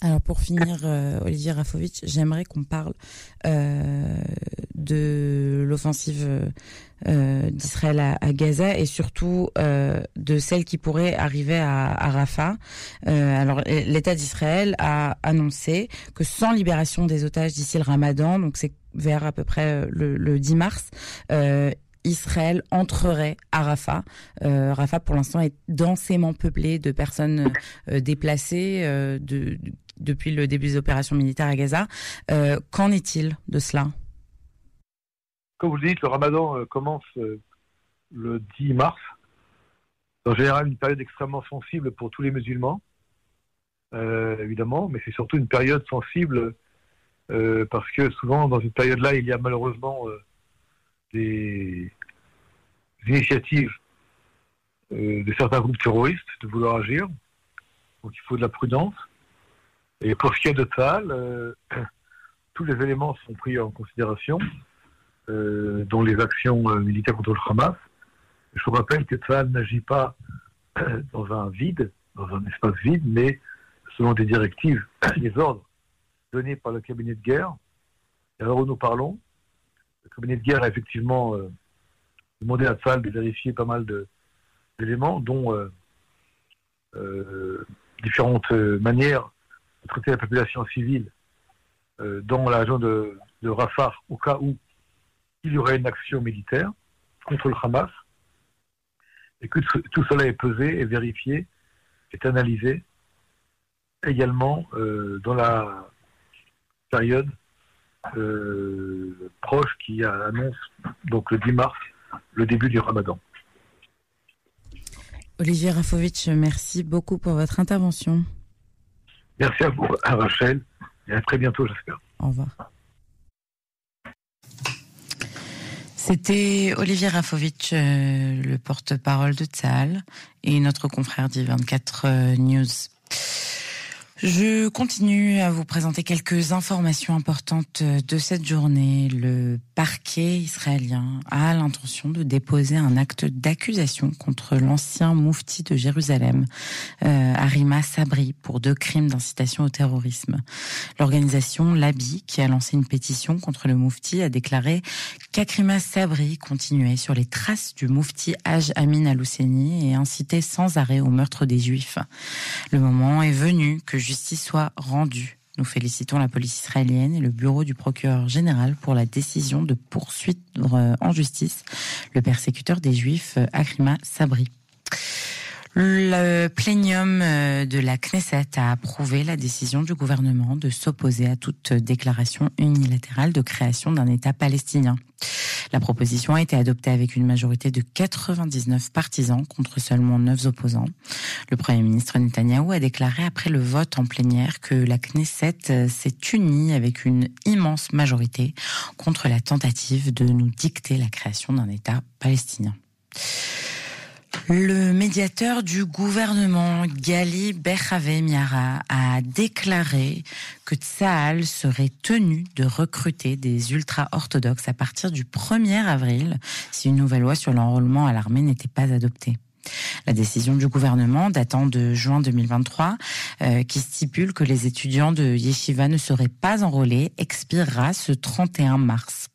alors pour finir, euh, Olivier Rafovitch, j'aimerais qu'on parle de l'offensive d'Israël à, Gaza et surtout de celle qui pourrait arriver à, Rafah. alors l'État d'Israël a annoncé que sans libération des otages d'ici le Ramadan, donc c'est vers à peu près le, le 10 mars, Israël entrerait à Rafah. Euh, Rafah, pour l'instant, est densément peuplé de personnes euh, déplacées euh, de, depuis le début des opérations militaires à Gaza. Qu'en est-il de cela? Comme vous le dites, le ramadan commence le 10 mars. En général, une période extrêmement sensible pour tous les musulmans, évidemment, mais c'est surtout une période sensible parce que souvent, dans cette période-là, il y a malheureusement des initiatives euh, de certains groupes terroristes de vouloir agir. Donc il faut de la prudence. Et pour ce qui est de Tzal, euh, tous les éléments sont pris en considération, euh, dont les actions militaires contre le Hamas. Je vous rappelle que Tzal n'agit pas dans un vide, dans un espace vide, mais selon des directives, des ordres donnés par le cabinet de guerre. Et alors où nous parlons, le cabinet de guerre a effectivement euh, demandé à Tzal de vérifier pas mal d'éléments, dont euh, euh, différentes manières de traiter la population civile dans la zone de, Rafah au cas où il y aurait une action militaire contre le Hamas, et que tout cela est pesé et vérifié, est analysé également dans la période euh, proche qui annonce donc le 10 mars le début du ramadan. Olivier Rafovitch, merci beaucoup pour votre intervention. Merci à vous, à Rachel, et à très bientôt, j'espère. Au revoir. C'était Olivier Rafovitch, euh, le porte-parole de Tzal, et notre confrère d'I24 euh, News. Je continue à vous présenter quelques informations importantes de cette journée. Le parquet israélien a l'intention de déposer un acte d'accusation contre l'ancien moufti de Jérusalem, euh, Arima Sabri, pour deux crimes d'incitation au terrorisme. L'organisation Labi, qui a lancé une pétition contre le moufti, a déclaré qu'Akrima Sabri continuait sur les traces du moufti Haj Amin al et incitait sans arrêt au meurtre des Juifs. Le moment est venu que justice soit rendue Nous félicitons la police israélienne et le bureau du procureur général pour la décision de poursuivre en justice le persécuteur des Juifs Akrima Sabri. Le plénium euh, de la Knesset a approuvé la décision du gouvernement de s'opposer à toute déclaration unilatérale de création d'un État palestinien. La proposition a été adoptée avec une majorité de 99 partisans contre seulement 9 opposants. Le Premier ministre Netanyahou a déclaré après le vote en plénière que la Knesset euh, s'est unie avec une immense majorité contre la tentative de nous dicter la création d'un État palestinien. Le médiateur du gouvernement, Gali Berhave Miara, a déclaré que Tsahal serait tenu de recruter des ultra-orthodoxes à partir du 1er avril si une nouvelle loi sur l'enrôlement à l'armée n'était pas adoptée. La décision du gouvernement datant de juin 2023, euh, qui stipule que les étudiants de Yeshiva ne seraient pas enrôlés, expirera ce 31 mars.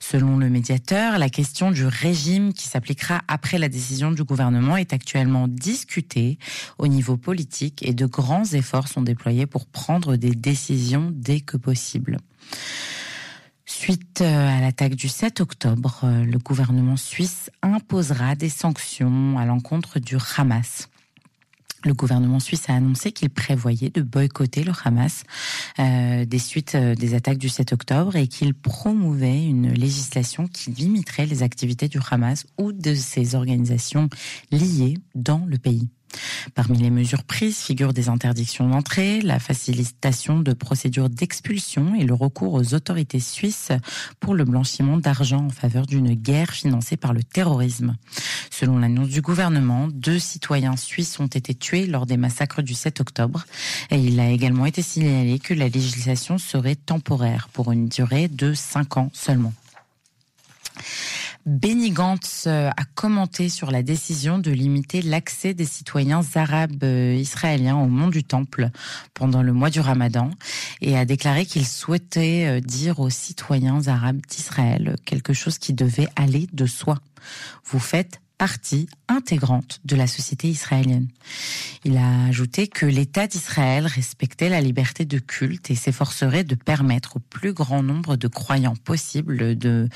Selon le médiateur, la question du régime qui s'appliquera après la décision du gouvernement est actuellement discutée au niveau politique et de grands efforts sont déployés pour prendre des décisions dès que possible. Suite euh, à l'attaque du 7 octobre, euh, le gouvernement suisse imposera des sanctions à l'encontre du Hamas. Le gouvernement suisse a annoncé qu'il prévoyait de boycotter le Hamas euh, des suites des attaques du 7 octobre et qu'il promouvait une législation qui limiterait les activités du Hamas ou de ses organisations liées dans le pays. Parmi les mesures prises figurent des interdictions d'entrée, la facilitation de procédures d'expulsion et le recours aux autorités suisses pour le blanchiment d'argent en faveur d'une guerre financée par le terrorisme. Selon l'annonce du gouvernement, deux citoyens suisses ont été tués lors des massacres du 7 octobre et il a également été signalé que la législation serait temporaire pour une durée de cinq ans seulement. Benny Gantz euh, a commenté sur la décision de limiter l'accès des citoyens arabes euh, israéliens au mont du Temple pendant le mois du Ramadan et a déclaré qu'il souhaitait euh, dire aux citoyens arabes d'Israël quelque chose qui devait aller de soi. Vous faites partie intégrante de la société israélienne. Il a ajouté que l'État d'Israël respectait la liberté de culte et s'efforcerait de permettre au plus grand nombre de croyants possibles de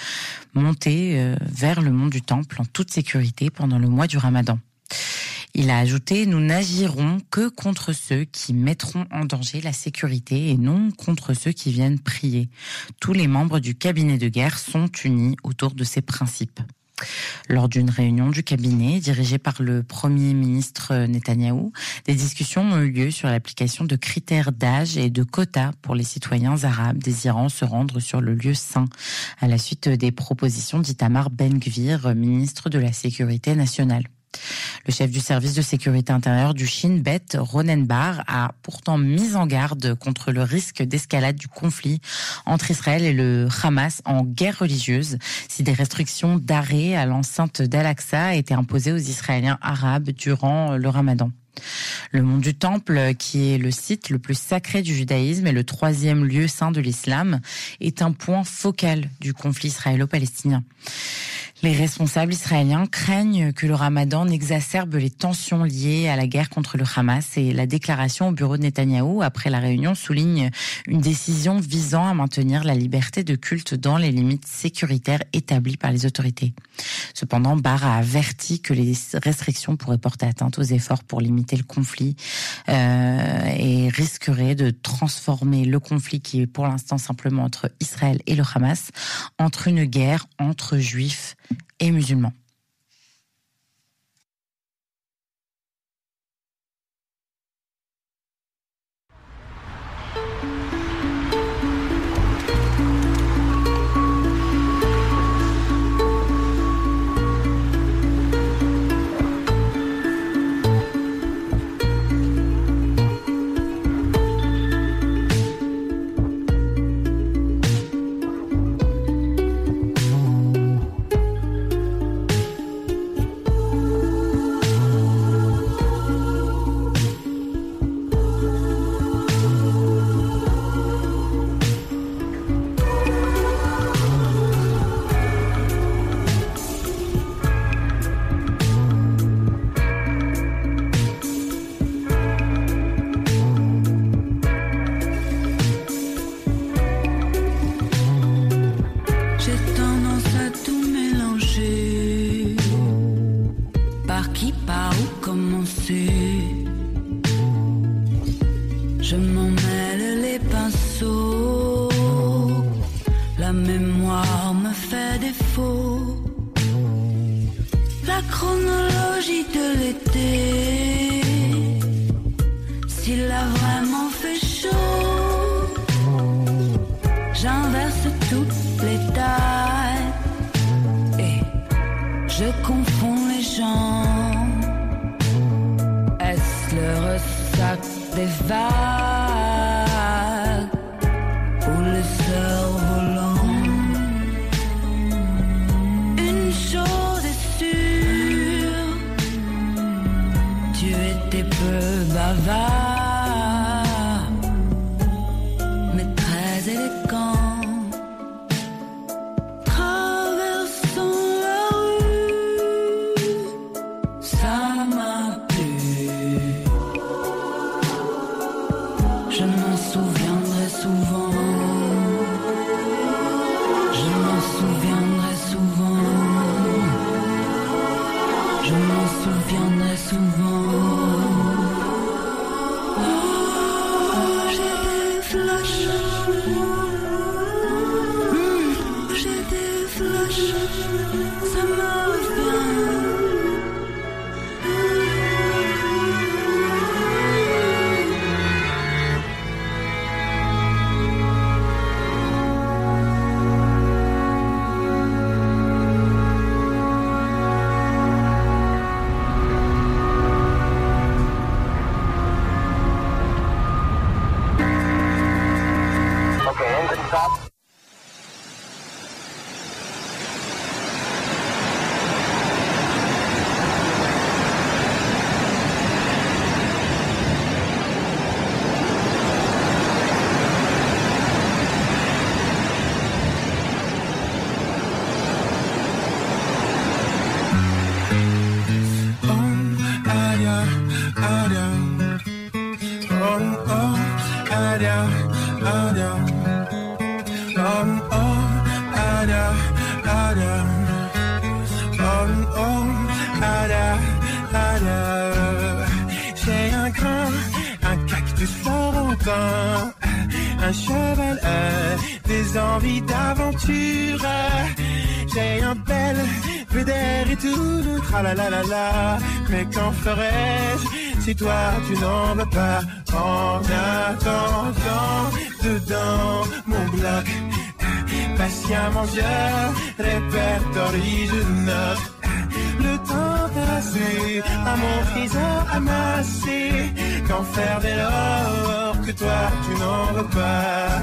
monter euh, vers le mont du Temple en toute sécurité pendant le mois du Ramadan. Il a ajouté Nous n'agirons que contre ceux qui mettront en danger la sécurité et non contre ceux qui viennent prier. Tous les membres du cabinet de guerre sont unis autour de ces principes. Lors d'une réunion du cabinet dirigée par le Premier ministre Netanyahou, des discussions ont eu lieu sur l'application de critères d'âge et de quotas pour les citoyens arabes désirant se rendre sur le lieu saint, à la suite des propositions d'Itamar Ben-Gvir, ministre de la Sécurité nationale. Le chef du service de sécurité intérieure du Shin Bet, Ronenbar, a pourtant mis en garde contre le risque d'escalade du conflit entre Israël et le Hamas en guerre religieuse si des restrictions d'arrêt à l'enceinte d'Al-Aqsa étaient imposées aux Israéliens arabes durant le Ramadan. Le mont du Temple, qui est le site le plus sacré du judaïsme et le troisième lieu saint de l'islam, est un point focal du conflit israélo-palestinien. Les responsables israéliens craignent que le ramadan n'exacerbe les tensions liées à la guerre contre le Hamas et la déclaration au bureau de Netanyahou après la réunion souligne une décision visant à maintenir la liberté de culte dans les limites sécuritaires établies par les autorités. Cependant, Barr a averti que les restrictions pourraient porter atteinte aux efforts pour limiter le conflit euh, et risqueraient de transformer le conflit qui est pour l'instant simplement entre Israël et le Hamas entre une guerre entre juifs et musulmans. Tu n'en veux pas En attendant, dedans mon bloc, patiemment je répertorie, je note. Le temps passé à mon trésor amassé. Qu'en faire dès lors que toi tu n'en veux pas?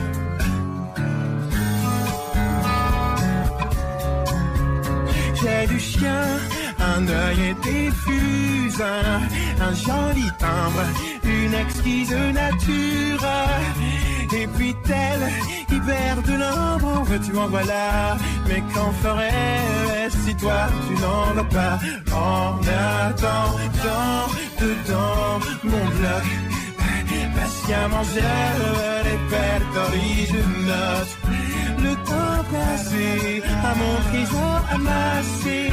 J'ai du chien, un œil et des fusains, un joli une exquise nature. Et puis tel, hyper de l'ombre, veux-tu en voilà. Mais qu'en ferais-je si toi tu n'en veux pas? En attendant, dedans mon bloc, patiemment je répertorie, je note passé à mon trésor amassé.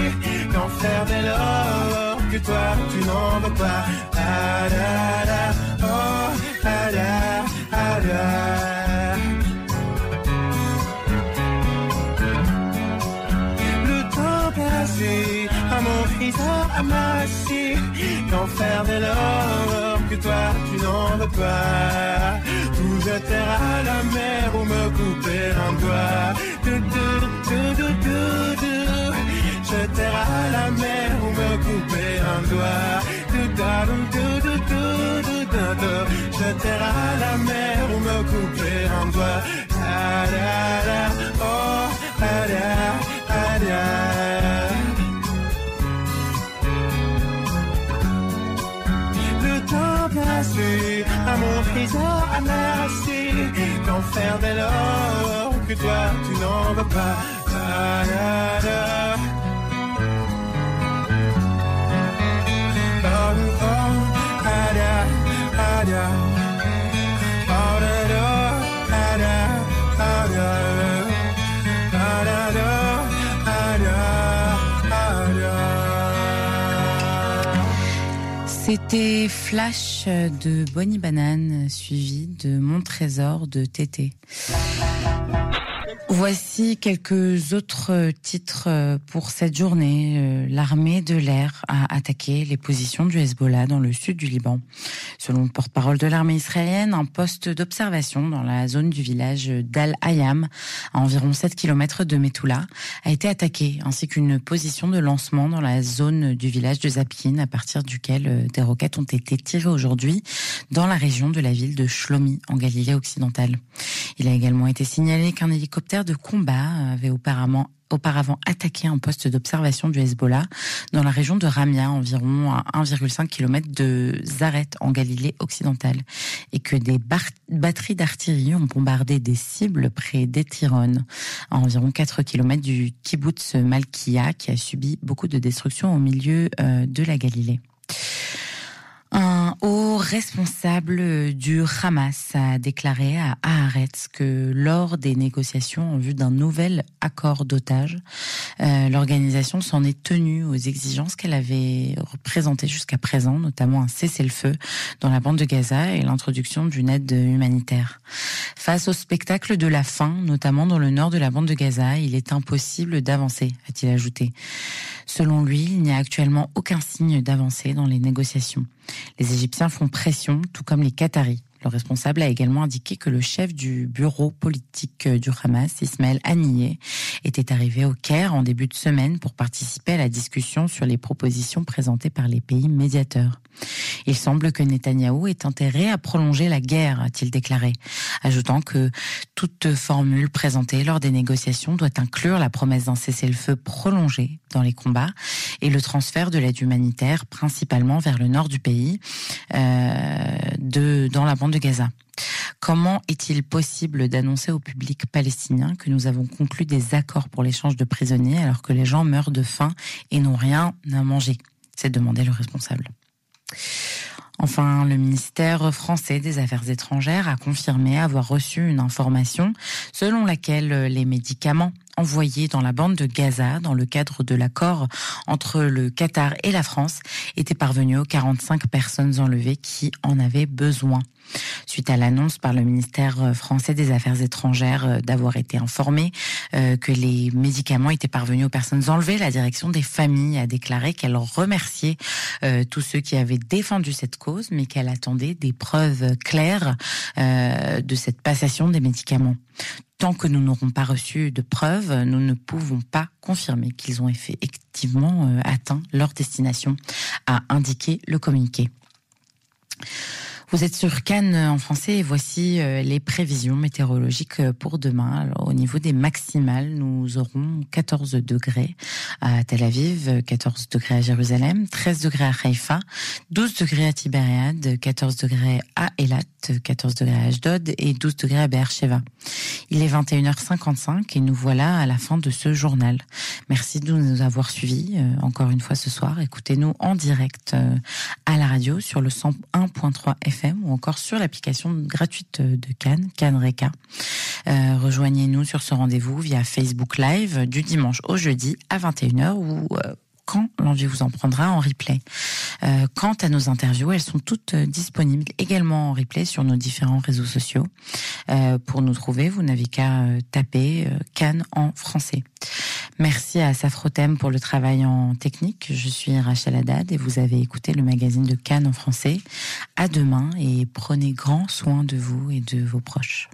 Faire dès lors que toi tu n'en veux pas Ah da oh ah da, ah. Le temps passé à mon trésor amassé. Faire dès lors que toi tu n'en veux pas Tout jeter à la mer ou me couper un doigt Jeter à la mer ou me couper un doigt du. Jeter à la mer ou me couper un doigt Ah, da, da, oh, da, ah, da. le temps passé à mon amassé. Qu'en faire dès lors que toi tu n'en veux pas Da, da, da. C'était Flash de Bonnie Banane, suivi de Mon Trésor de Tété. Voici quelques autres euh, titres euh, pour cette journée. Euh, L'armée de l'air a attaqué les positions du Hezbollah dans le sud du Liban. Selon le porte-parole de l'armée israélienne, un poste d'observation dans la zone du village d'Al-Hayam, à environ 7 km de Metula, a été attaqué, ainsi qu'une position de lancement dans la zone du village de Zapkin, à partir duquel des roquettes ont été tirées aujourd'hui dans la région de la ville de Shlomi, en Galilée occidentale. Il a également été signalé qu'un hélicoptère de combat avait auparavant attaqué un poste d'observation du Hezbollah dans la région de Ramia, environ à 1,5 km de Zaret, en Galilée occidentale, et que des batteries d'artillerie ont bombardé des cibles près d'Etiron, à environ 4 km du kibbutz Malkia, qui a subi beaucoup de destruction au milieu euh, de la Galilée. Un haut responsable du Hamas a déclaré à Haaretz que lors des négociations en vue d'un nouvel accord d'otages, euh, l'organisation s'en est tenue aux exigences qu'elle avait représentées jusqu'à présent, notamment un cessez-le-feu dans la bande de Gaza et l'introduction d'une aide humanitaire. Face au spectacle de la faim, notamment dans le nord de la bande de Gaza, il est impossible d'avancer, a-t-il ajouté. Selon lui, il n'y a actuellement aucun signe d'avancée dans les négociations. Les Égyptiens font pression, tout comme les Qataris. Le responsable a également indiqué que le chef du bureau politique du Hamas, Ismaël Haniyeh, était arrivé au Caire en début de semaine pour participer à la discussion sur les propositions présentées par les pays médiateurs. Il semble que Netanyahou est intérêt à prolonger la guerre, a-t-il déclaré, ajoutant que toute formule présentée lors des négociations doit inclure la promesse d'un cessez-le-feu prolongé dans les combats et le transfert de l'aide humanitaire, principalement vers le nord du pays, euh, dans la bande Gaza. Comment est-il possible d'annoncer au public palestinien que nous avons conclu des accords pour l'échange de prisonniers alors que les gens meurent de faim et n'ont rien à manger? C'est demandé le responsable. Enfin, le ministère français des Affaires étrangères a confirmé avoir reçu une information selon laquelle les médicaments envoyés dans la bande de Gaza dans le cadre de l'accord entre le Qatar et la France étaient parvenus aux 45 personnes enlevées qui en avaient besoin suite à l'annonce par le ministère euh, français des Affaires étrangères euh, d'avoir été informé euh, que les médicaments étaient parvenus aux personnes enlevées. La direction des familles a déclaré qu'elle remerciait tous ceux qui avaient défendu cette cause, mais qu'elle attendait des preuves claires de cette passation des médicaments. Tant que nous n'aurons pas reçu de preuves, nous ne pouvons pas confirmer qu'ils ont effectivement atteint leur destination, a indiqué le communiqué. Vous êtes sur Cannes en français et voici euh, les prévisions météorologiques euh, pour demain. Au niveau des maximales, nous aurons 14 degrés à Tel Aviv, 14 degrés à Jérusalem, 13 degrés à Haïfa, 12 degrés à Tibériade, 14 degrés à Elat, 14 degrés à Ashdod et 12 degrés à Beersheba. Il est 21h55 et nous voilà à la fin de ce journal. Merci de nous avoir suivis euh, encore une fois ce soir. Écoutez-nous en direct à la radio sur le 101.3 FM ou encore sur l'application gratuite de Cannes, Cannes. Euh, rejoignez-nous sur ce rendez-vous via Facebook Live du dimanche au jeudi à 21h ou euh, quand l'envie vous en prendra en replay. Euh, quant à nos interviews, elles sont toutes disponibles également en replay sur nos différents réseaux sociaux. pour nous trouver, vous n'avez qu'à taper Cannes en français. Merci à Safrotem pour le travail en technique. Je suis Rachel Haddad et vous avez écouté le magazine de Cannes en français. À demain et prenez grand soin de vous et de vos proches.